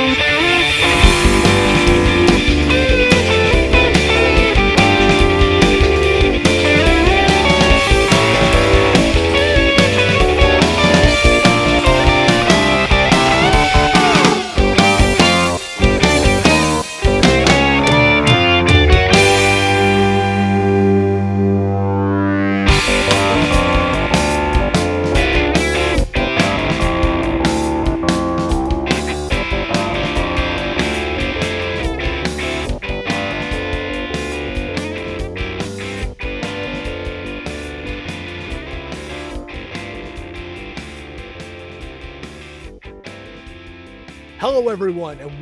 Hello,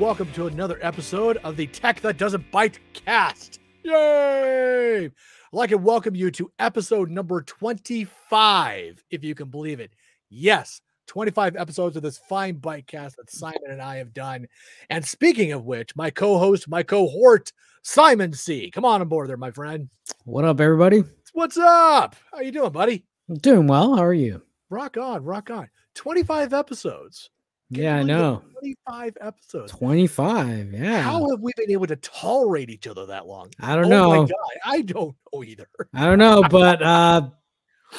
welcome to another episode of the Tech That Doesn't Bite cast. Yay! I'd like to welcome you to episode number 25, if you can believe it. Yes, 25 episodes of this fine bite cast that Simon and I have done. And speaking of which, my co-host, my cohort, Simon C. Come on aboard there, my friend. What up, everybody? What's up? How you doing, buddy? I'm Doing well. How are you? Rock on, rock on. 25 episodes. Can yeah, I you believe it? know. 25 episodes. 25. Yeah. How have we been able to tolerate each other that long? I don't oh my know. god, I don't know either. I don't know, but uh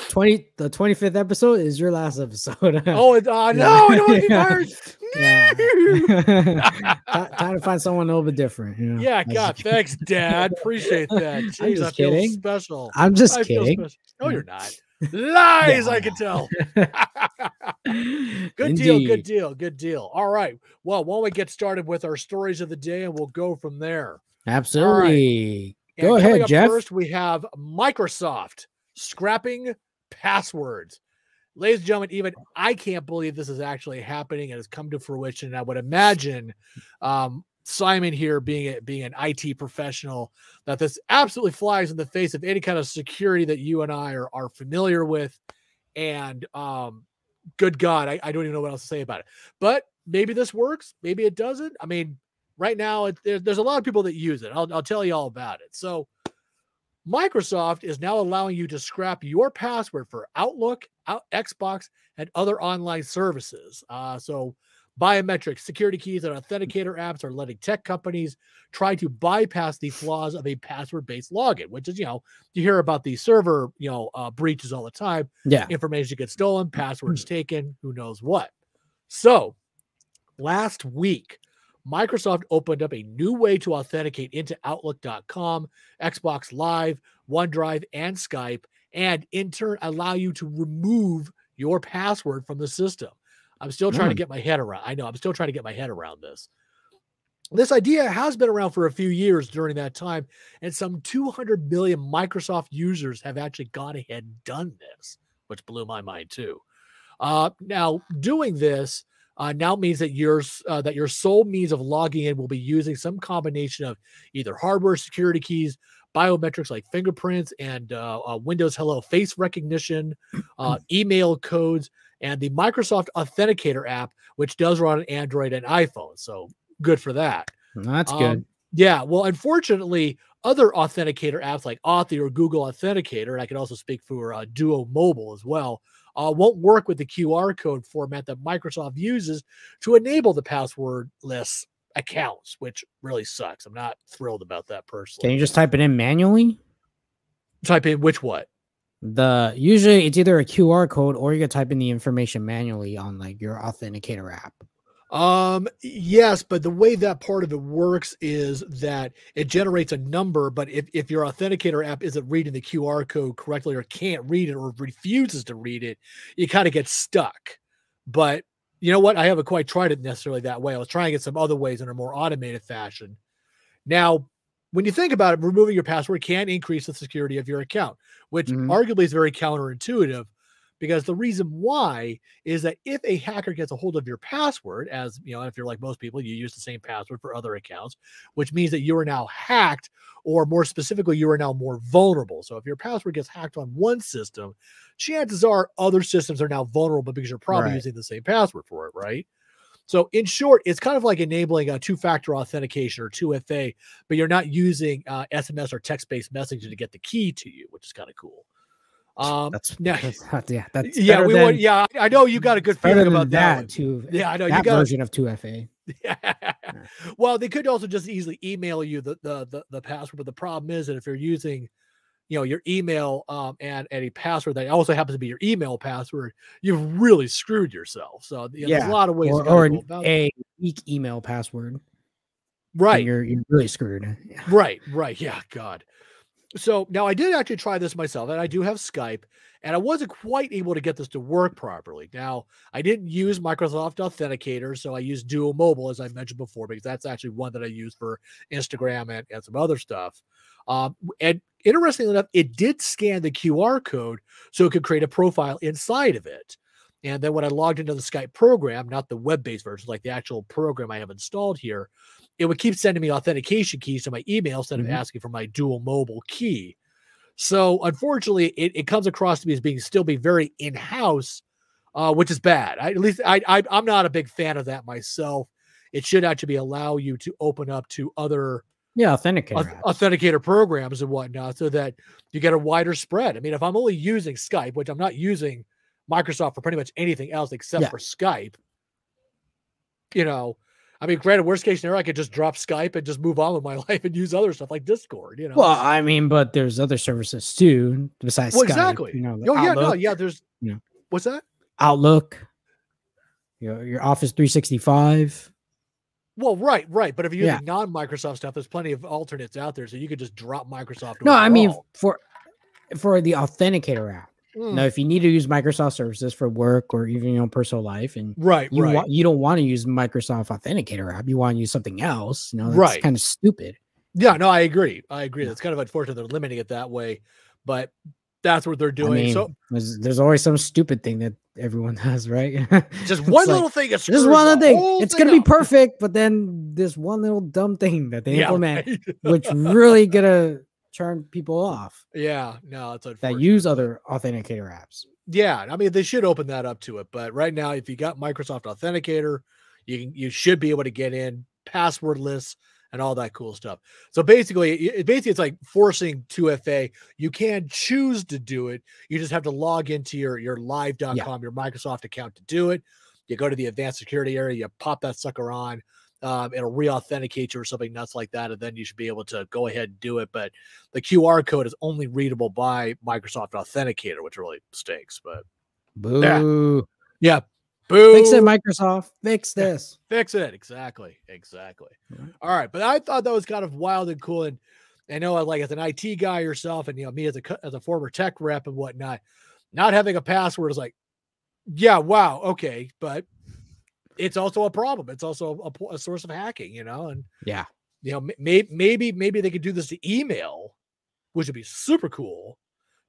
20 the 25th episode is your last episode. Oh, it- uh, no, it hurts. Yeah. Ti- Time to find someone a little bit different. You know? yeah, God, thanks, Dad. Appreciate that. Jeez, I just feel kidding. special. I'm just I kidding. No, you're not. Lies, I can tell. Good deal, good deal, good deal. All right. Well, why don't we get started with our stories of the day and we'll go from there. Absolutely. And Go ahead, Jeff. First, we have Microsoft scrapping passwords. Ladies and gentlemen, even I can't believe this is actually happening and has come to fruition. And I would imagine um, Simon here, being a, being an IT professional, that this absolutely flies in the face of any kind of security that you and I are, are familiar with. And um, good God, I, I don't even know what else to say about it. But maybe this works, maybe it doesn't. I mean, right now it, there, there's a lot of people that use it. I'll, I'll tell you all about it. So, Microsoft is now allowing you to scrap your password for Outlook, out, Xbox, and other online services. Uh, so, biometric security keys and authenticator apps are letting tech companies try to bypass the flaws of a password-based login, which is, you know, you hear about these server, you know, uh, breaches all the time Yeah. information gets stolen, passwords taken, who knows what. So, last week, Microsoft opened up a new way to authenticate into Outlook.com, Xbox Live, OneDrive, and Skype, and in turn allow you to remove your password from the system. I'm still trying to Mm. get my head around. I know I'm still trying to get my head around this. This idea has been around for a few years during that time, and some 200 million Microsoft users have actually gone ahead and done this, which blew my mind too. Uh, now, doing this uh, now means that your uh, that your sole means of logging in will be using some combination of either hardware security keys, biometrics like fingerprints, and uh, uh, Windows Hello face recognition, uh, email codes, and the Microsoft Authenticator app, which does run on Android and iPhone. So good for that. That's Um, good. Yeah. Well, unfortunately, other authenticator apps like Authy or Google Authenticator, and I can also speak for uh, Duo Mobile as well, uh, won't work with the QR code format that Microsoft uses to enable the passwordless accounts, which really sucks. I'm not thrilled about that personally. Can you just type it in manually? Type in which what? The usually it's either a QR code or you can type in the information manually on like your authenticator app. Um, yes, but the way that part of it works is that it generates a number, but if, if your authenticator app isn't reading the QR code correctly or can't read it or refuses to read it, you kind of get stuck. But you know what? I haven't quite tried it necessarily that way. I was trying it some other ways in a more automated fashion. Now, when you think about it, removing your password can increase the security of your account, which Mhm. arguably is very counterintuitive because the reason why is that if a hacker gets a hold of your password, as you know, if you're like most people, you use the same password for other accounts, which means that you are now hacked, or more specifically, you are now more vulnerable. So if your password gets hacked on one system, chances are other systems are now vulnerable because you're probably Right. using the same password for it, right? So in short, it's kind of like enabling a two-factor authentication or 2FA, but you're not using uh, SMS or text-based messaging to get the key to you, which is kind of cool. Um, That's, yeah. that's yeah. That's yeah, we than, want. Yeah, I know you got a good feeling about that. too. Yeah, I know you that got. version of 2FA. well, they could also just easily email you the, the the the password, but the problem is that if you're using, you know, your email um and, and a password that also happens to be your email password, you've really screwed yourself. So you know, there's Yeah, a lot of ways. Or, or an- about a weak email password. right, You're you're really screwed. Yeah. right, right. Yeah, God. So now I did actually try this myself, and I do have Skype, and I wasn't quite able to get this to work properly. Now I didn't use Microsoft Authenticator, so I used Duo Mobile as I mentioned before, because that's actually one that I use for Instagram and, and some other stuff. Um, and interestingly enough, it did scan the QR code so it could create a profile inside of it. And then when I logged into the Skype program, not the web-based version, like the actual program I have installed here, it would keep sending me authentication keys to my email instead Mhm. of asking for my Duo Mobile key. So unfortunately, it, it comes across to me as being still be very in-house, uh, which is bad. I, at least I, I I'm not a big fan of that myself. It should actually be allow you to open up to other Yeah, authenticator. auth- authenticator programs and whatnot so that you get a wider spread. I mean, if I'm only using Skype, which I'm not using Microsoft for pretty much anything else except Yeah. for Skype, you know, I mean, granted, worst case scenario, I could just drop Skype and just move on with my life and use other stuff like Discord, you know. Well, I mean, but there's other services too besides Well, Skype, exactly. You know, like oh, yeah, no, yeah, there's, Yeah. what's that? Outlook, your your Office 365. Well, right, right. But if you're Yeah. using non Microsoft stuff, there's plenty of alternates out there. So you could just drop Microsoft. No, I mean for for the authenticator app. Mm, Now, if you need to use Microsoft services for work or even your own personal life, and right, you right. want you don't want to use Microsoft Authenticator app, you want to use something else. You know, that's Right. kind of stupid. Yeah, no, I agree. I agree. Yeah. It's kind of unfortunate they're limiting it that way, but that's what they're I doing. mean, so there's, there's always some stupid thing that everyone does, right? just one like, little thing. Just one little thing. It's gonna be perfect. but then this one little dumb thing that they Yeah, implement, right. which really gonna turn people off yeah, no, it's that use other authenticator apps. Yeah, I mean they should open that up to it, but right now, if you got Microsoft Authenticator, you you should be able to get in passwordless and all that cool stuff. So basically, it, basically it's like forcing 2FA. You can choose to do it. You just have to log into your your live.com, your Microsoft account to do it. You go to the advanced security area, you pop that sucker on. Um, it'll re-authenticate you or something nuts like that, and then you should be able to go ahead and do it. But the QR code is only readable by Microsoft Authenticator, which really stinks. But Boo! yeah, boo, Fix it, Microsoft. Fix this. fix it. Exactly, exactly. Right. All right, but I thought that was kind of wild and cool. And I know, uh, like as an IT guy yourself, and you know me as a as a former tech rep and whatnot, not having a password is like, yeah, wow, okay, but it's also a problem. It's also a, a source of hacking, you know, and Yeah. you know, maybe maybe maybe they could do this to email, which would be super cool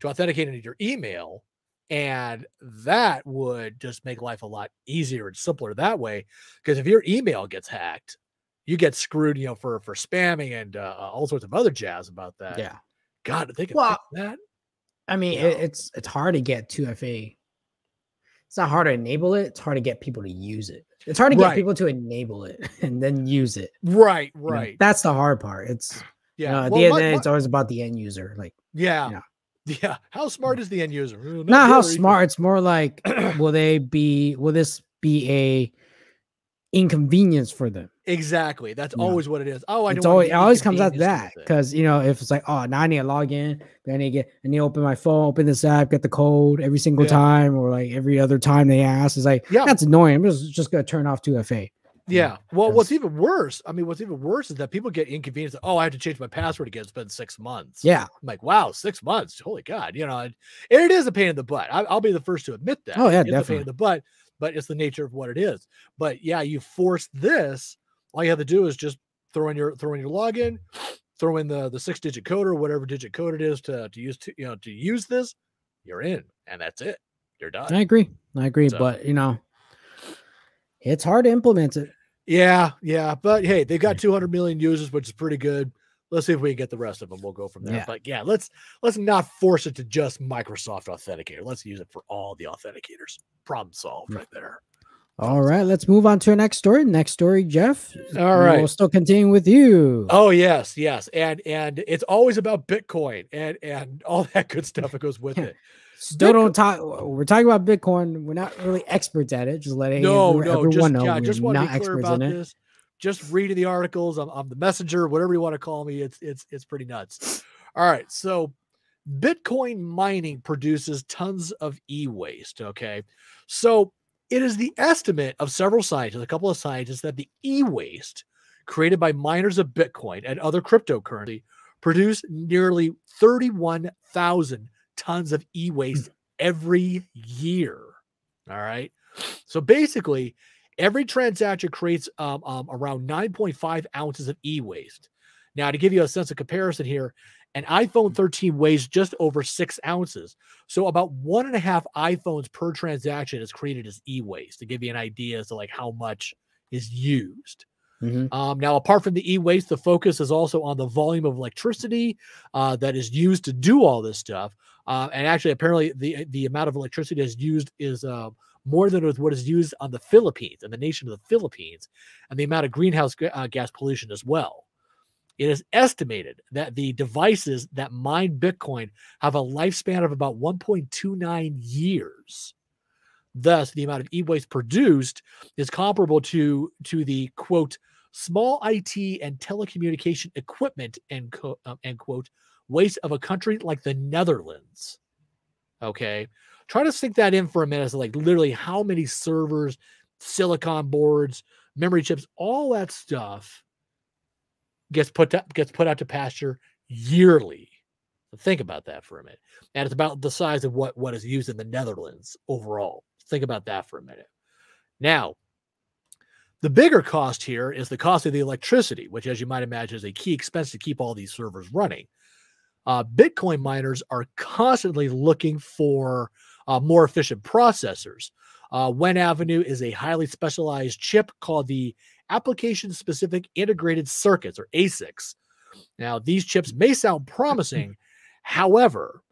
to authenticate into your email, and that would just make life a lot easier and simpler that way. Because if your email gets hacked, you get screwed, you know, for for spamming and uh, all sorts of other jazz about that. Yeah. God, they could Well, that. I mean, it, it's it's hard to get 2FA. It's not hard to enable it. It's hard to get people to use it. It's hard to get Right. people to enable it and then use it. Right, you know? right. That's the hard part. It's yeah. at Well, the end, my- of the day, my- it's always about the end user. Like yeah. yeah. Yeah. How smart is the end user? Uh, not how smart. It's more like, will they be? Will this be a inconvenience for them? Exactly. That's Yeah. always what it is. Oh, I it's always it always comes out that because you know if it's like oh now I need to log in, then I need to get I need to open my phone, open this app, get the code every single Yeah. time, or like every other time they ask. It's like Yeah. that's annoying. I'm just just gonna turn off 2FA. Yeah. Well, what's even worse, I mean, what's even worse is that people get inconvenienced. Oh, I have to change my password again. It's been six months. Yeah. I'm like, wow, six months. Holy God. You know, and it is a pain in the butt. I, I'll be the first to admit that. Oh, yeah, It's a pain in the butt, but it's the nature of what it is. But yeah, you force this. All you have to do is just throw in your throw in your login, throw in the the six digit code or whatever digit code it is to to use to you know to use this. You're in, and that's it. You're done. I agree. I agree. So- But you know, it's hard to implement it. Yeah, yeah, but hey, they've got 200 million users, which is pretty good. Let's see if we can get the rest of them. We'll go from there. Yeah. But yeah, let's let's not force it to just Microsoft Authenticator. Let's use it for all the authenticators. Problem solved hmm. right there. All right, let's move on to our next story. Next story, Jeff. All right. We'll still continue with you. Oh yes, yes, and and it's always about Bitcoin and and all that good stuff that goes with it. Still don't talk. We're talking about Bitcoin. We're not really experts at it. Just letting no, every- no, everyone just know yeah, we're just want to not be clear experts about in it. this. Just reading the articles. I'm, I'm the messenger, whatever you want to call me. It's it's it's pretty nuts. All right, so Bitcoin mining produces tons of e-waste. Okay, so it is the estimate of several scientists, a couple of scientists, that the e-waste created by miners of Bitcoin and other cryptocurrency produce nearly 31,000 tons of e-waste every year. All right. So basically, every transaction creates um, um, around 9.5 ounces of e-waste. Now, to give you a sense of comparison here, an iPhone 13 weighs just over six ounces. So about one and a half iPhones per transaction is created as e-waste to give you an idea as to like how much is used. Mhm. Um, now, apart from the e-waste, the focus is also on the volume of electricity uh, that is used to do all this stuff. Uh, and actually, apparently, the the amount of electricity that's used is uh, more than what is used on the Philippines and the nation of the Philippines, and the amount of greenhouse uh, gas pollution as well. It is estimated that the devices that mine Bitcoin have a lifespan of about 1.29 years. Thus, the amount of e-waste produced is comparable to to the quote small IT and telecommunication equipment end, co- um, end quote waste of a country like the Netherlands. Okay, try to sink that in for a minute. Like literally how many servers, silicon boards, memory chips, all that stuff gets put to, gets put out to pasture yearly. Think about that for a minute, and it's about the size of what what is used in the Netherlands overall. Think about that for a minute. Now, the bigger cost here is the cost of the electricity, which, as you might imagine, is a key expense to keep all these servers running. Uh, Bitcoin miners are constantly looking for uh, more efficient processors. Uh, Wen Avenue is a highly specialized chip called the Application Specific Integrated Circuits, or ASICs. Now, these chips may sound promising. However,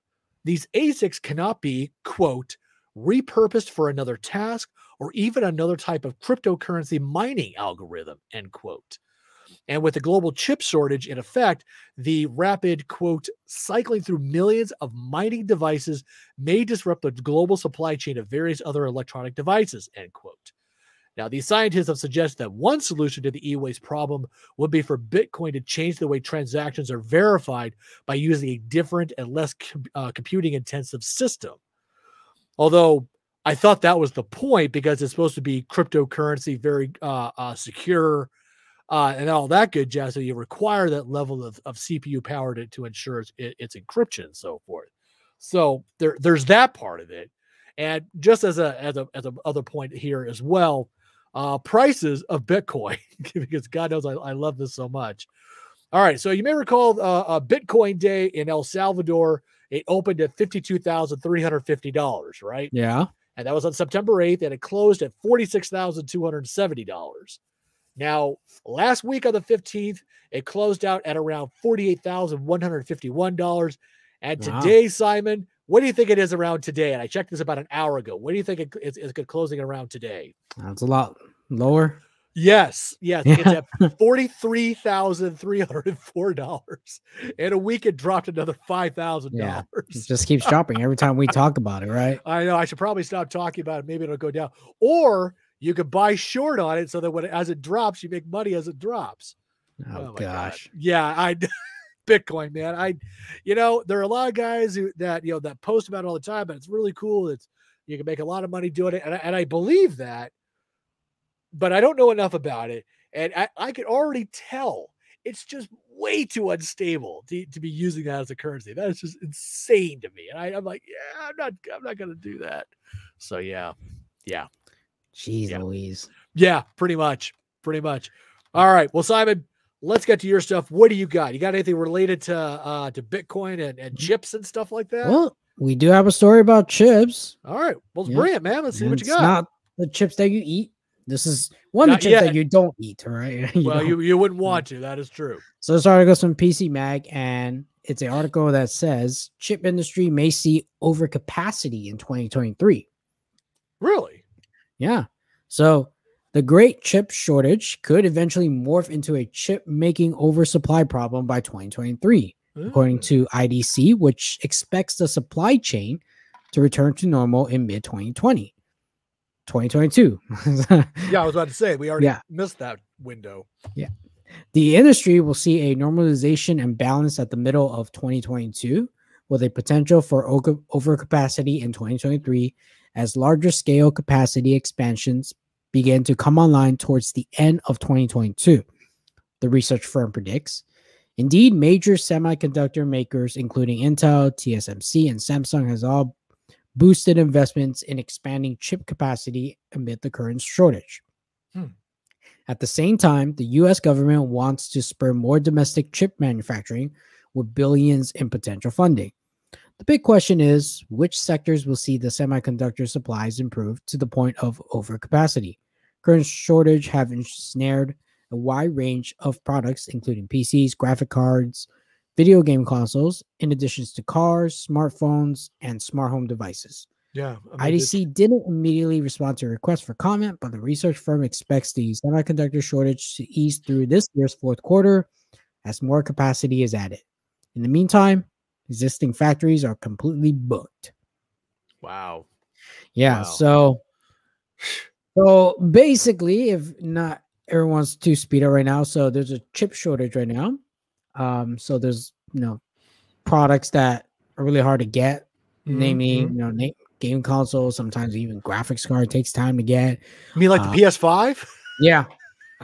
these ASICs cannot be, quote, repurposed for another task or even another type of cryptocurrency mining algorithm, end quote. And with the global chip shortage in effect, the rapid, quote, cycling through millions of mining devices may disrupt the global supply chain of various other electronic devices, end quote. Now, these scientists have suggested that one solution to the e waste problem would be for Bitcoin to change the way transactions are verified by using a different and less uh, computing intensive system. Although I thought that was the point because it's supposed to be cryptocurrency, very uh, uh, secure, uh, and all that good jazz. So you require that level of, of CPU power to, to ensure its, its encryption and so forth. So there, there's that part of it. And just as a as a as a other point here as well, uh, prices of Bitcoin because God knows I, I love this so much. All right, so you may recall uh, a Bitcoin Day in El Salvador. It opened at fifty-two thousand three hundred fifty dollars, right? Yeah. And that was on September 8th, and it closed at $46,270. Now, last week on the 15th, it closed out at around $48,151. And Wow. today, Simon, what do you think it is around today? And I checked this about an hour ago. What do you think it is it's closing around today? That's a lot lower. Yes, yes, Yeah. it's at forty-three thousand three hundred and four dollars. In a week, it dropped another five thousand It dollars. just keeps dropping every time we talk about it, right? I know I should probably stop talking about it. Maybe it'll go down. Or you could buy short on it so that when it, as it drops, you make money as it drops. Oh, oh God. gosh. Yeah, I Bitcoin, man. I you know, there are a lot of guys who that you know that post about it all the time, but it's really cool. It's you can make a lot of money doing it. And I, and I believe that, but I don't know enough about it. And I, I can already tell it's just way too unstable to, to be using that as a currency. That is just insane to me. And I, I'm like, yeah, I'm not I'm not gonna do that. So yeah. Yeah. Jeez Yeah. Louise. Yeah, pretty much. Pretty much. All right. Well, Simon, let's get to your stuff. What do you got? You got anything related to uh to Bitcoin and, and chips and stuff like that? Well, we do have a story about chips. All right. Well, let's Yeah. bring it, man. Let's see and what you it's got. Not the chips that you eat. This is one of the chips that you don't eat, right? You well, don't- you, you wouldn't want to. That is true. So this article is from PC Mag, and it's an article that says chip industry may see overcapacity in 2023. Really? Yeah. So the great chip shortage could eventually morph into a chip making oversupply problem by 2023, according to IDC, which expects the supply chain to return to normal in mid 2020. 2022. Yeah, I was about to say we already Yeah. missed that window. Yeah. The industry will see a normalization and balance at the middle of 2022, with a potential for overcapacity in 2023 as larger scale capacity expansions begin to come online towards the end of 2022. The research firm predicts. Indeed, major semiconductor makers, including Intel, TSMC, and Samsung, has all boosted investments in expanding chip capacity amid the current shortage. Hmm. At the same time, the US government wants to spur more domestic chip manufacturing with billions in potential funding. The big question is which sectors will see the semiconductor supplies improve to the point of overcapacity? Current shortage have ensnared a wide range of products, including PCs, graphic cards, video game consoles, in addition to cars, smartphones, and smart home devices. Yeah. I mean, IDC didn't immediately respond to a request for comment, but the research firm expects the semiconductor shortage to ease through this year's fourth quarter as more capacity is added. In the meantime, existing factories are completely booked. Wow. Yeah, Wow. so so basically, if not everyone's too speed up right now, so there's a chip shortage right now. Um, so there's you know products that are really hard to get Mhm, namely, mhm. you know, na- game consoles, sometimes even graphics card takes time to get. You mean like uh, the PS5? Yeah.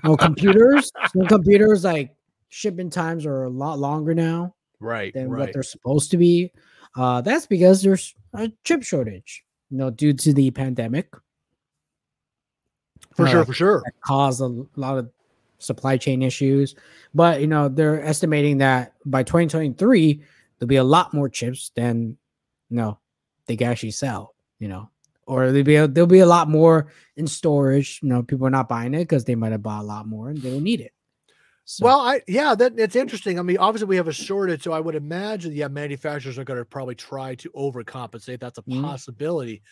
No computers, some computers like shipping times are a lot longer now Right. than what they're supposed to be. Uh, that's because there's a chip shortage, you know, due to the pandemic. For uh, sure. For sure. that caused a lot of supply chain issues. But you know, they're estimating that by 2023 there'll be a lot more chips than you know they can actually sell. You know, or there'll be a, there'll be a lot more in storage. You know, people are not buying it because they might have bought a lot more and they don't need it. So, Well, I yeah, that it's interesting. I mean, obviously we have a shortage, so I would imagine yeah, manufacturers are going to probably try to overcompensate. That's a Mhm. possibility.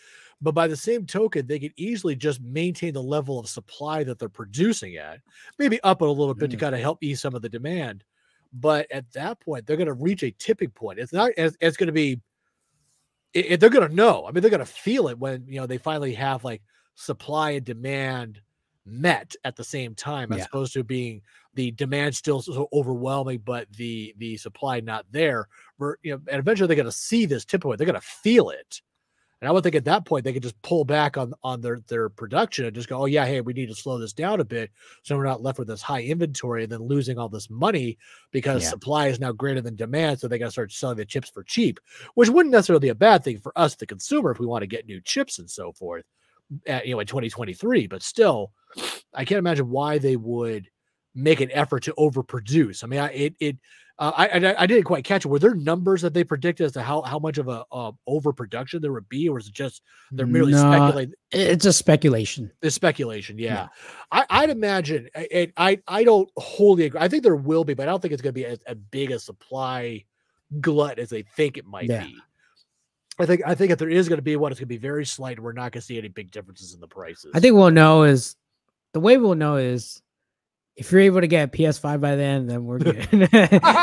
But by the same token, they could easily just maintain the level of supply that they're producing at, maybe up it a little bit to Mm. kind of help ease some of the demand. But at that point, they're going to reach a tipping point. It's not. It's, it's going to be. It, it- they're going to know. I mean, they're going to feel it when you know they finally have like supply and demand met at the same time, as Yeah. opposed to being the demand still so overwhelming, but the the supply not there. We're you know, and eventually they're going to see this tip point. They're going to feel it, and I would think at that point they could just pull back on on their their production and just go, oh yeah, hey, we need to slow this down a bit, so we're not left with this high inventory and then losing all this money because Yeah. supply is now greater than demand. So they got to start selling the chips for cheap, which wouldn't necessarily be a bad thing for us, the consumer, if we want to get new chips and so forth. At, you know, in 2023, but still, I can't imagine why they would make an effort to overproduce. I mean, I it it uh, I, I I didn't quite catch it. Were there numbers that they predicted as to how how much of a uh, overproduction there would be, or is it just they're merely No, speculating? It's a speculation. It's speculation. Yeah, Yeah. I, I'd imagine. I- I I I don't wholly agree. I think there will be, but I don't think it's going to be as, as big a supply glut as they think it might Yeah. be. I think I think if there is going to be one, it's going to be very slight. We're not going to see any big differences in the prices. I think we'll know is the way we'll know is if you're able to get a PS5 by then, then we're good.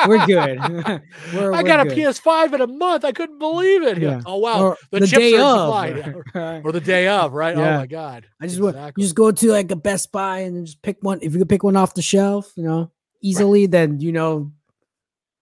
we're good. we're, I we're got a. PS5 in a month. I couldn't believe it. Yeah. Oh wow, Or the, the, chips day are of. right? or the day of, right? Oh my god. I just want you just go to like a Best Buy and just pick one. If you could pick one off the shelf, you know, easily, then you know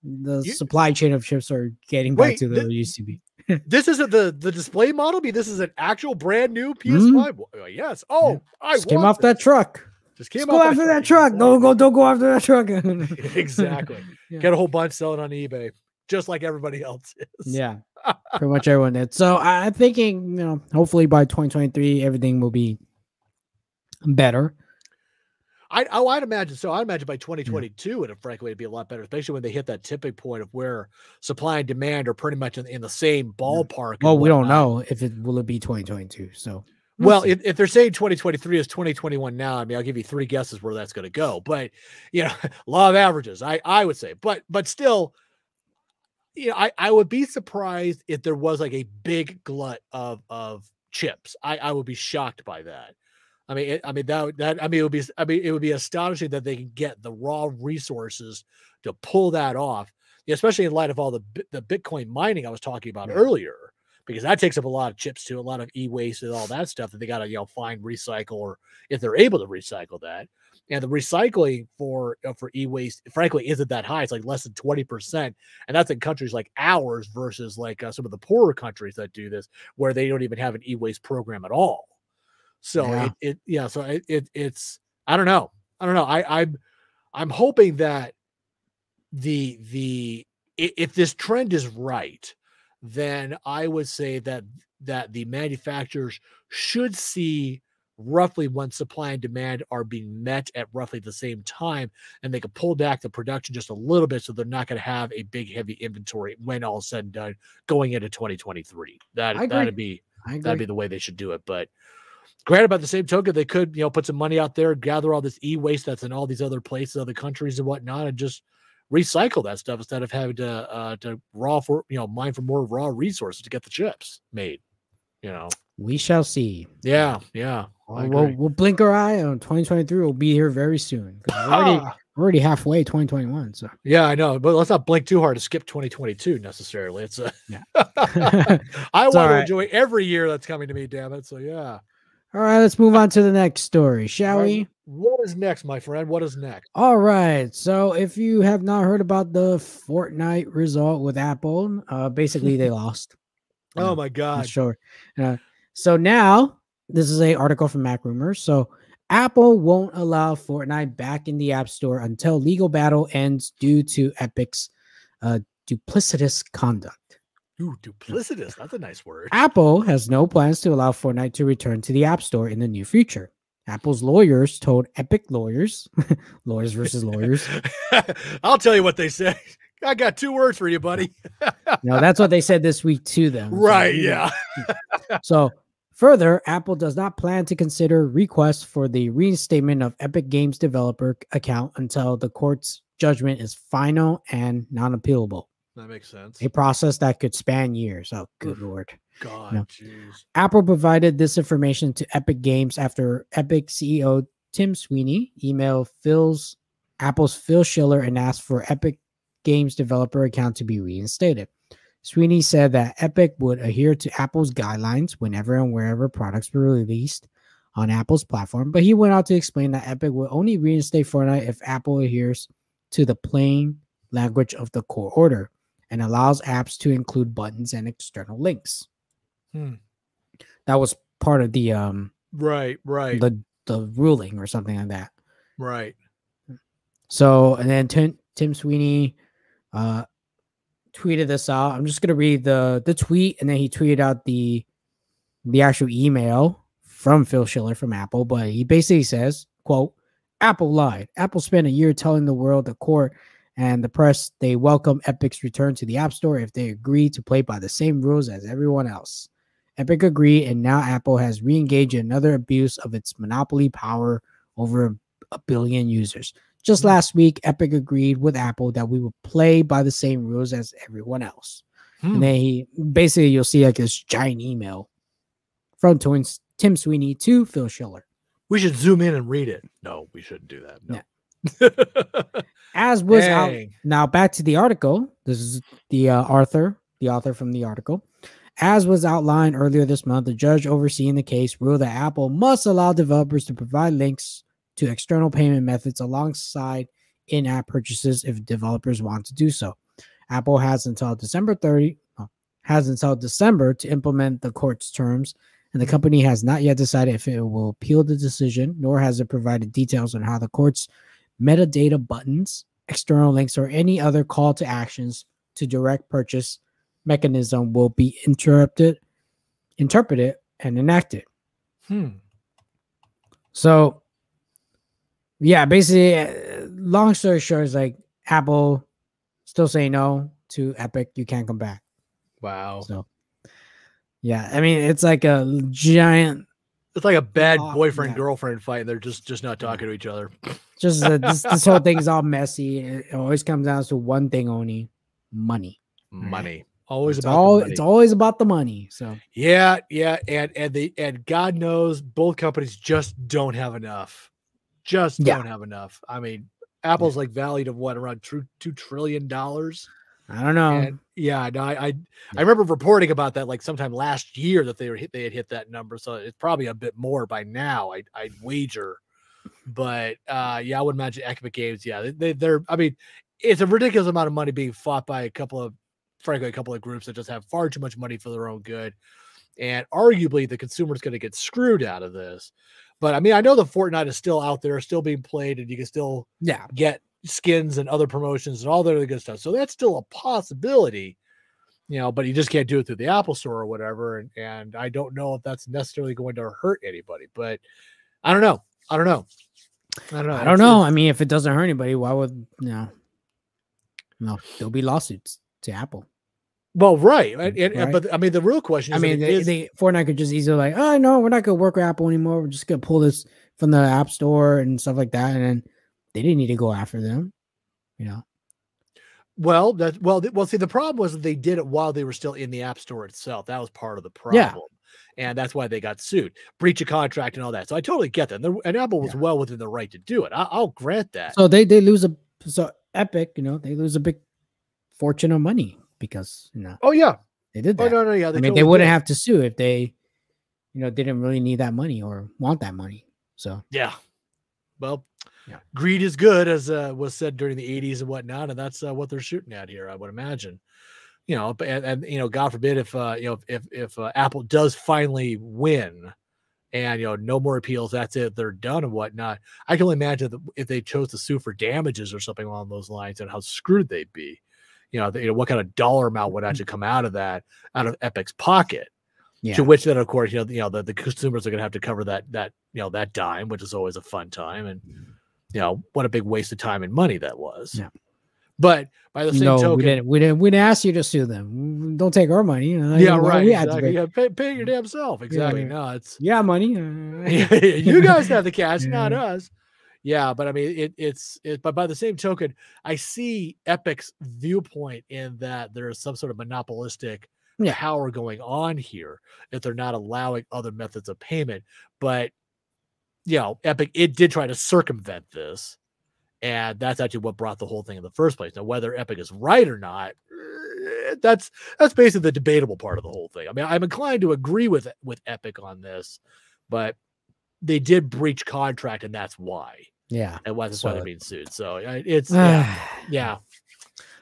the You- supply chain of chips are getting back to the used to be. This isn't the the display model. Be this is an actual brand new Mhm. PS5. Well, uh, yes. Oh, I Just came off that truck. Just came Just go off after that truck. Don't go. Don't go after that truck. exactly. Yeah. Get a whole bunch selling on eBay, just like everybody else is. Yeah, pretty much everyone did. So I'm thinking, you know, hopefully by 2023 everything will be better. I oh, I'd imagine so. I'd imagine by 2022, it frankly it'd be a lot better, especially when they hit that tipping point of where supply and demand are pretty much in, in the same ballpark. Well, we don't know if it will it be 2022. So we'll Well, if, if they're saying 2023 is 2021 now, I mean, I'll give you three guesses where that's going to go. But you know, law of averages, I I would say, but but still, you know, I I would be surprised if there was like a big glut of of chips. I I would be shocked by that. I mean, it, I mean that would- that I mean it would be I mean it would be astonishing that they can get the raw resources to pull that off, especially in light of all the the Bitcoin mining I was talking about Yeah. earlier. because that takes up a lot of chips too, a lot of e-waste and all that stuff that they got to you know find, recycle, or if they're able to recycle that. And the recycling for uh, for e-waste, frankly, isn't that high. It's like less than twenty percent, and that's in countries like ours versus like uh, some of the poorer countries that do this, where they don't even have an e-waste program at all. So Yeah. it, it yeah, so it, it it's I don't know, I don't know. I I'm I'm hoping that the the if this trend is right, then I would say that that the manufacturers should see roughly when supply and demand are being met at roughly the same time and they could pull back the production just a little bit so they're not going to have a big heavy inventory when all said and done going into 2023 that that'd be that'd be the way they should do it but granted by the same token they could you know put some money out there gather all this e-waste that's in all these other places other countries and whatnot and just recycle that stuff instead of having to uh to raw for you know mine for more raw resources to get the chips made you know we shall see. yeah yeah We'll, we'll blink our eye on 2023 We'll be here very soon. We're already, we're already halfway 2021. So yeah i know but let's not blink too hard to skip 2022 necessarily it's a Yeah. i want to enjoy every year that's coming to me damn it so yeah all right, let's move on to the next story, shall All we? what is next my friend what is next All right. So if you have not heard about the Fortnite result with Apple, uh basically they lost. oh Yeah, my god Sure. Uh, so now this is a article from Mac Rumors. So Apple won't allow Fortnite back in the App Store until legal battle ends due to Epic's uh, duplicitous conduct. Ooh, duplicitous. That's a nice word. Apple has no plans to allow Fortnite to return to the App Store in the near future. Apple's lawyers told Epic lawyers, lawyers versus lawyers. I'll tell you what they said. I got two words for you, buddy. No, that's what they said this week to them. Right. know, Yeah. So, further, Apple does not plan to consider requests for the reinstatement of Epic Games developer account until the court's judgment is final and non appealable, That makes sense. a process that could span years. Oh, good lord. God, No. Apple provided this information to Epic Games after Epic CEO Tim Sweeney emailed Phil's Apple's Phil Schiller and asked for Epic Games developer account to be reinstated. Sweeney said that Epic would adhere to Apple's guidelines whenever and wherever products were released on Apple's platform, but he went on to explain that Epic will only reinstate Fortnite if Apple adheres to the plain language of the court order and allows apps to include buttons and external links. Hmm. That was part of the um Right, right, the the ruling or something like that. right. So and then Tim, Tim Sweeney uh tweeted this out. I'm just gonna read the the tweet and then he tweeted out the the actual email from Phil Schiller from Apple, but he basically says, quote, Apple lied. Apple spent a year telling the world, the court, and the press they welcome Epic's return to the App Store if they agree to play by the same rules as everyone else. Epic agreed, and now Apple has re-engaged in another abuse of its monopoly power over a billion users. Just Hmm. last week, Epic agreed with Apple that we will play by the same rules as everyone else. Hmm. And then he basically you'll see like this giant email from Tim, Tim Sweeney to Phil Schiller. We should zoom in and read it. No, we shouldn't do that. No. As was out now back to the article. This is the uh, Arthur, the author from the article. As was outlined earlier this month, the judge overseeing the case ruled that Apple must allow developers to provide links to external payment methods alongside in-app purchases if developers want to do so. Apple has until December 30 oh, has until December to implement the court's terms, and the company has not yet decided if it will appeal the decision, nor has it provided details on how the court's metadata buttons, external links, or any other call to actions to direct purchase mechanism will be interrupted, interpreted, and enacted. Hmm. So, yeah, basically, uh, long story short, is like Apple still saying no to Epic. You can't come back. Wow. So, yeah, I mean, it's like a giant, It's like a bad Oh, boyfriend yeah. girlfriend fight. And they're just just not talking to each other. just uh, this, this whole thing is all messy. It always comes down to one thing only money. Money. Always It's about all the money. it's always about the money. So Yeah, yeah, and and they and God knows both companies just don't have enough. Just Yeah. don't have enough. I mean, Apple's like valued of what around two two trillion dollars. I don't know. And yeah, no, I, I I remember reporting about that like sometime last year that they were hit, they had hit that number. So it's probably a bit more by now. I I'd wager. But uh yeah, I would imagine Epic Games. Yeah, they, they they're I mean, it's a ridiculous amount of money being fought by a couple of frankly a couple of groups that just have far too much money for their own good. And arguably the consumer is going to get screwed out of this. But I mean, I know the Fortnite is still out there, still being played, and you can still yeah get skins and other promotions and all that other good stuff. So that's still a possibility, you know, but you just can't do it through the Apple Store or whatever. And and I don't know if that's necessarily going to hurt anybody, but I don't know. I don't know. I don't know. I don't know. I mean, if it doesn't hurt anybody, why would you know? No, there'll be lawsuits to Apple. Well, right. And, and, right. but I mean, the real question I mean, they, is, they, Fortnite could just easily like, oh no, we're not gonna work with Apple anymore. We're just gonna pull this from the App Store and stuff like that, and then they didn't need to go after them, you know. Well, that well, well. See, the problem was that they did it while they were still in the App Store itself. That was part of the problem. Yeah. And that's why they got sued, breach of contract, and all that. So I totally get that. And, Apple was yeah. well within the right to do it. I, will grant that. So they they lose a so Epic, you know, they lose a big fortune of money because you know. Oh yeah, they did oh, that. Oh no, no, yeah. I mean, totally they wouldn't did. have to sue if they, you know, didn't really need that money or want that money. So yeah, well, yeah. greed is good, as uh, was said during the '80s and whatnot, and that's uh, what they're shooting at here. I would imagine. You know, and, and you know, God forbid if uh, you know if if uh, Apple does finally win, and you know no more appeals that's it they're done and whatnot i can only imagine if they chose to sue for damages or something along those lines and how screwed they'd be you know, the, you know what kind of dollar amount would actually come out of that out of epic's pocket yeah. to which then of course you know you know the, the consumers are going to have to cover that that you know that dime which is always a fun time and you know what a big waste of time and money that was yeah but by the same no, token, we didn't, we didn't, we didn't ask you to sue them. Don't take our money. You know, yeah, right. Exactly. Yeah, pay, pay your damn self. Exactly. Yeah, no, it's yeah, money. you guys have the cash, not us. Yeah, but I mean, it, it's it. But by the same token, I see Epic's viewpoint in that there is some sort of monopolistic yeah. power going on here that they're not allowing other methods of payment. But you know, Epic it did try to circumvent this and that's actually what brought the whole thing in the first place. Now, whether Epic is right or not, eh, that's that's basically the debatable part of the whole thing. I mean, I'm inclined to agree with with Epic on this, but they did breach contract, and that's why. Yeah, and why that's so, why they're being sued. So it's yeah, yeah.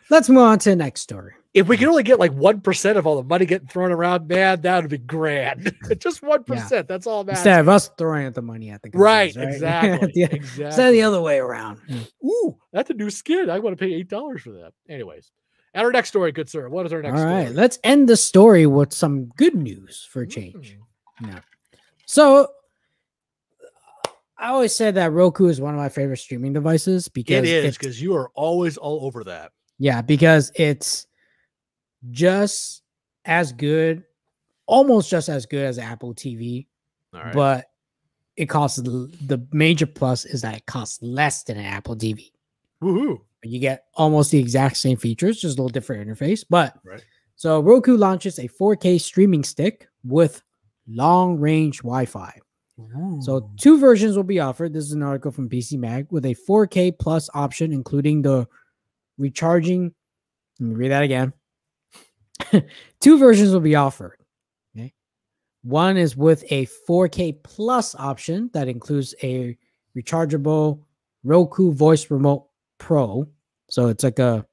Let's move on to the next story if we could only get like one percent of all the money getting thrown around, man, that would be grand. Just one yeah. That's all that. Instead of us throwing the money at the right, right, exactly. the, exactly. Instead of the other way around. Ooh, that's a new skin. I want to pay eight dollars for that. Anyways, at our next story, good sir. What is our next? All right, story? let's end the story with some good news for a change. Mm. Yeah. So I always said that Roku is one of my favorite streaming devices because it is because you are always all over that. Yeah, because it's just as good, almost just as good as Apple TV, but it costs the major plus is that it costs less than an Apple TV. Woohoo! You get almost the exact same features, just a little different interface. But right. so Roku launches a 4K streaming stick with long range Wi Fi. So two versions will be offered. This is an article from PC Mag with a 4K plus option, including the recharging. Let me read that again. Two versions will be offered. Okay. One is with a 4K plus option that includes a rechargeable Roku voice remote pro. So it's like a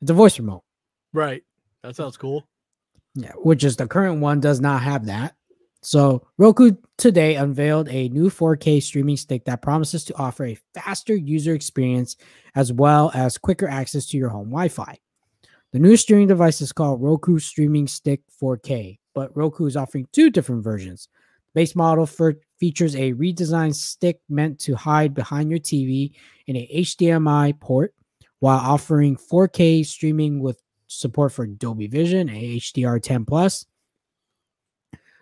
it's a voice remote. Right. That sounds cool. Yeah, which is the current one does not have that. So Roku today unveiled a new 4K streaming stick that promises to offer a faster user experience as well as quicker access to your home Wi-Fi. The new streaming device is called Roku Streaming Stick 4K, but Roku is offering two different versions. The base model features a redesigned stick meant to hide behind your TV in a HDMI port, while offering 4K streaming with support for Dolby Vision, a HDR10 plus.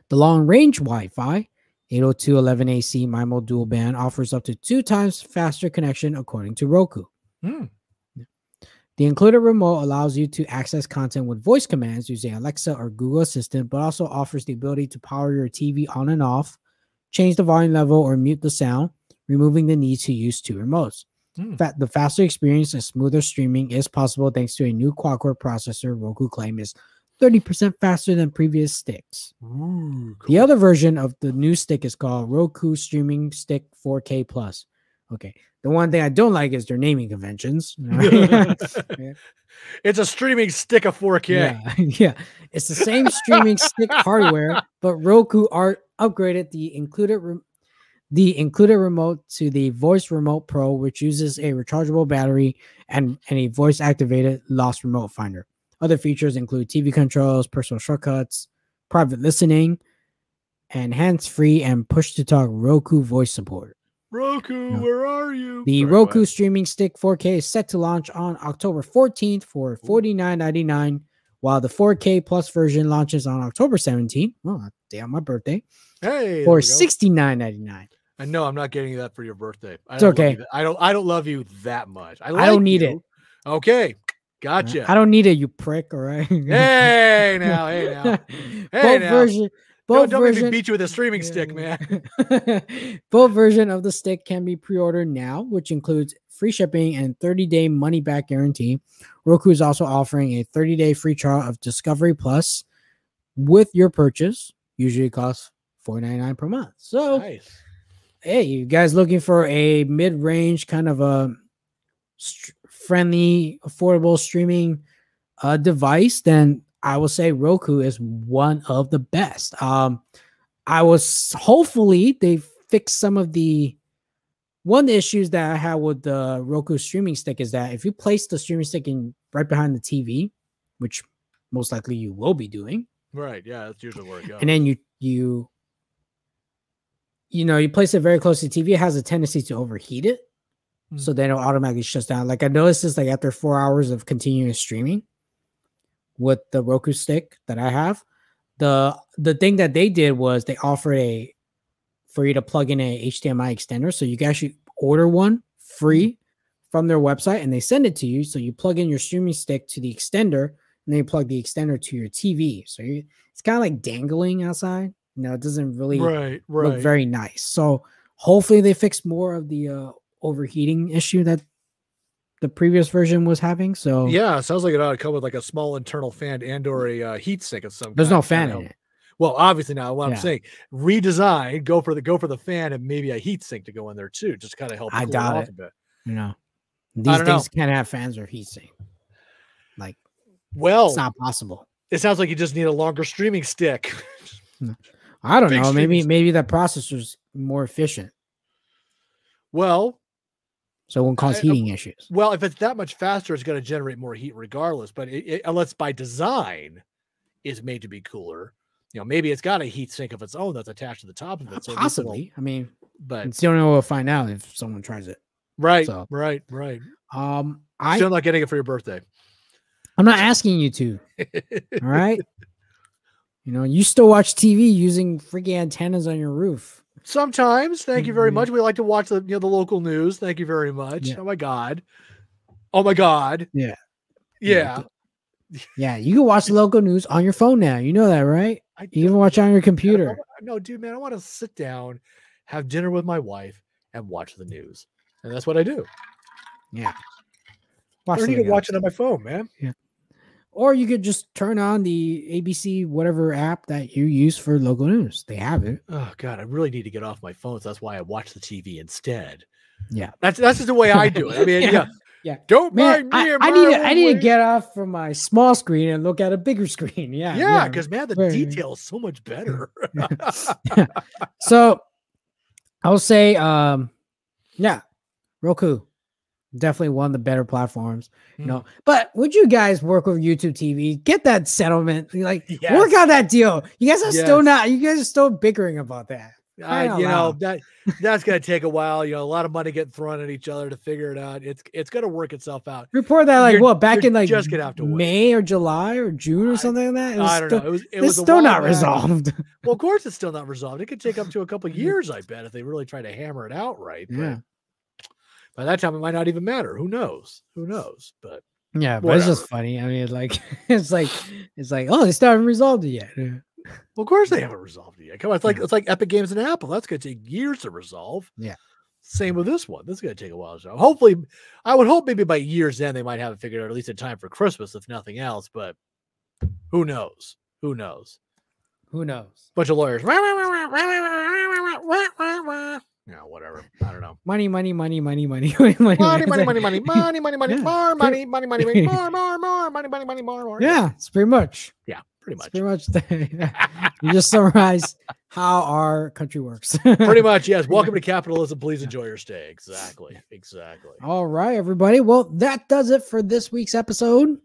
The long range Wi-Fi 802.11ac MIMO dual band offers up to two times faster connection according to Roku. Mm. The included remote allows you to access content with voice commands using Alexa or Google Assistant, but also offers the ability to power your TV on and off, change the volume level, or mute the sound, removing the need to use two remotes. Hmm. Fa- the faster experience and smoother streaming is possible thanks to a new quad core processor. Roku claim is 30% faster than previous sticks. Ooh, The other version of the new stick is called Roku Streaming Stick 4K Plus. Okay. The one thing I don't like is their naming conventions. it's a streaming stick of 4K. Yeah, yeah. It's the same streaming stick hardware, but Roku art upgraded the included rem- the included remote to the Voice Remote Pro, which uses a rechargeable battery and, and a voice activated lost remote finder. Other features include TV controls, personal shortcuts, private listening, and hands free and push to talk Roku voice support. Roku, No. where are you? The Sorry, Roku ahead. Streaming Stick 4K is set to launch on October 14th for $49.99, while the 4K Plus version launches on October 17th. Oh, day on my birthday Hey, for we go. $69.99. I know I'm not getting you that for your birthday. I It's don't love you okay. I don't. I don't love you that much. I, I don't need you. it. Okay, uh, gotcha. I don't need it, you prick. All right. hey now, hey now. both now. version, both Don't, don't version, beat you with a streaming stick, man. Both version of the stick can be pre-ordered now, which includes free shipping and 30-day money-back guarantee. Roku is also offering a 30-day free trial of Discovery Plus with your purchase. Usually costs $4.99 per month. So, Nice. hey, you guys looking for a mid-range kind of a friendly, affordable streaming uh, device, then I will say Roku is one of the best. Um, I was hopefully they fix some of the one of the issues that I had with the Roku streaming stick is that if you place the streaming stick in right behind the TV, which most likely you will be doing, Right. Yeah, that's usually where it goes. and then you you you know you place it very close to TV, it has a tendency to overheat it, Mm. so then it automatically shuts down. Like I noticed this like after four hours of continuous streaming with the Roku stick that I have, the the thing that they did was they offered a for you to plug in a HDMI extender, so you can actually order one free from their website, and they send it to you. So you plug in your streaming stick to the extender, and then you plug the extender to your TV. So you, it's kind of like dangling outside. You know, it doesn't really right, look very nice. So hopefully they fix more of the uh, overheating issue that the previous version was having. So yeah, it sounds like it ought to come with like a small internal fan and or a uh, heat sink of some there's kind no fan in it. Well, obviously now what Yeah. I'm saying, redesign, go for the go for the fan and maybe a heat sink to go in there too, just kind of help. I doubt it. A bit. You know, these don't know. things can't have fans or heatsink. Like Well, it's not possible. it sounds like you just need a longer streaming stick. I don't big know. Maybe maybe that processor's more efficient, well, so it won't cause I- I- heating issues. well, if it's that much faster, it's going to generate more heat regardless. But it, it, unless by design is made to be cooler, you know, maybe it's got a heat sink of its own that's attached to the top of it. So at it'll- Possibly. I mean, but it's the only way we'll find out if someone tries it. right, so- right, right. Um, I Still not getting it for your birthday. I'm not asking you to. All right. You know, you still watch TV using freaking antennas on your roof. Sometimes, thank you very Mhm. much. We like to watch the you know the local news. Thank you very much. Yeah. Oh my god. Oh my god. Yeah. Yeah. Yeah, you can watch the local news on your phone now. You know that, right? I You can watch it on your computer. No, dude, man, I want to sit down, have dinner with my wife, and watch the news. And that's what I do. Yeah. I Watch don't need to watch it on my phone, man. Or you could just turn on the ABC whatever app that you use for local news. They have it. Oh god, I really need to get off my phone. So that's why I watch the TV instead. Yeah. That's that's just the way I do it. I mean, Yeah. yeah. Yeah. Don't Man, mind me. I, I need to, I need to get off from my small screen and look at a bigger screen. Yeah. Yeah, because man, the detail is so much better. so I will say, um, yeah, Roku, definitely one of the better platforms. You Hmm. know, but would you guys work with YouTube TV? Get that settlement, like work Yes. out that deal. You guys are still not. You guys are still bickering about that. I, Crying you know that that's gonna take a while. You know, a lot of money getting thrown at each other to figure it out. It's it's gonna work itself out. Report that like You're- what back in like just gonna have to wait. May or July or June or I- something like that. It was I don't still, know. It was it It's was still not back. resolved. Well, of course, it's still not resolved. It could take up to a couple years, I bet, if they really try to hammer it out right. But yeah, by that time, it might not even matter. Who knows? Who knows? But yeah, but it's just funny. I mean, like it's like it's like oh, they still haven't resolved it yet. Well, of course, they haven't resolved it yet. Come on, it's like it's like Epic Games and Apple. That's gonna take years to resolve. Yeah. Same with this one. This is going to take a while. So hopefully, I would hope maybe by year's end they might have it figured out at least in time for Christmas, if nothing else. But who knows? Who knows? Who knows? Bunch of lawyers. Yeah, whatever. I don't know. Money, money, money, money, money, money, money, Money, money, money, money, money, money, money, more money, money, money, money, more, more, more, money, money, money, more, more. Yeah, it's pretty much. yeah, pretty much. pretty much. You just summarize how our country works. Pretty much, yes. Welcome to capitalism. Please enjoy your stay. Exactly. Exactly. All right, everybody. Well, that does it for this week's episode.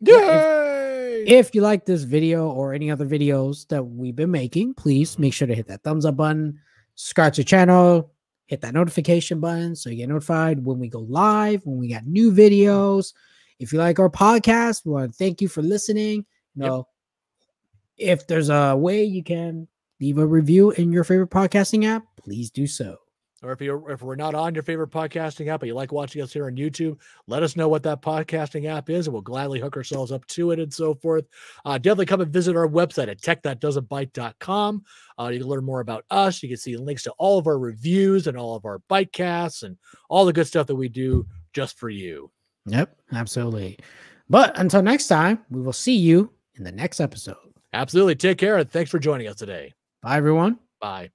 Yay! If you like this video or any other videos that we've been making, please make sure to hit that thumbs up button, subscribe to the channel, hit that notification button so you get notified when we go live, when we got new videos. If you like our podcast, we want to thank you for listening. You Yep. if there's a way you can leave a review in your favorite podcasting app, please do so. Or if you're if we're not on your favorite podcasting app, but you like watching us here on YouTube, let us know what that podcasting app is, and we'll gladly hook ourselves up to it and so forth. Uh, definitely come and visit our website at tech.doesn'tbite.com. Uh, you can learn more about us. You can see links to all of our reviews and all of our bite casts and all the good stuff that we do just for you. Yep, absolutely. But until next time, we will see you in the next episode. Absolutely. Take care and thanks for joining us today. Bye, everyone. Bye.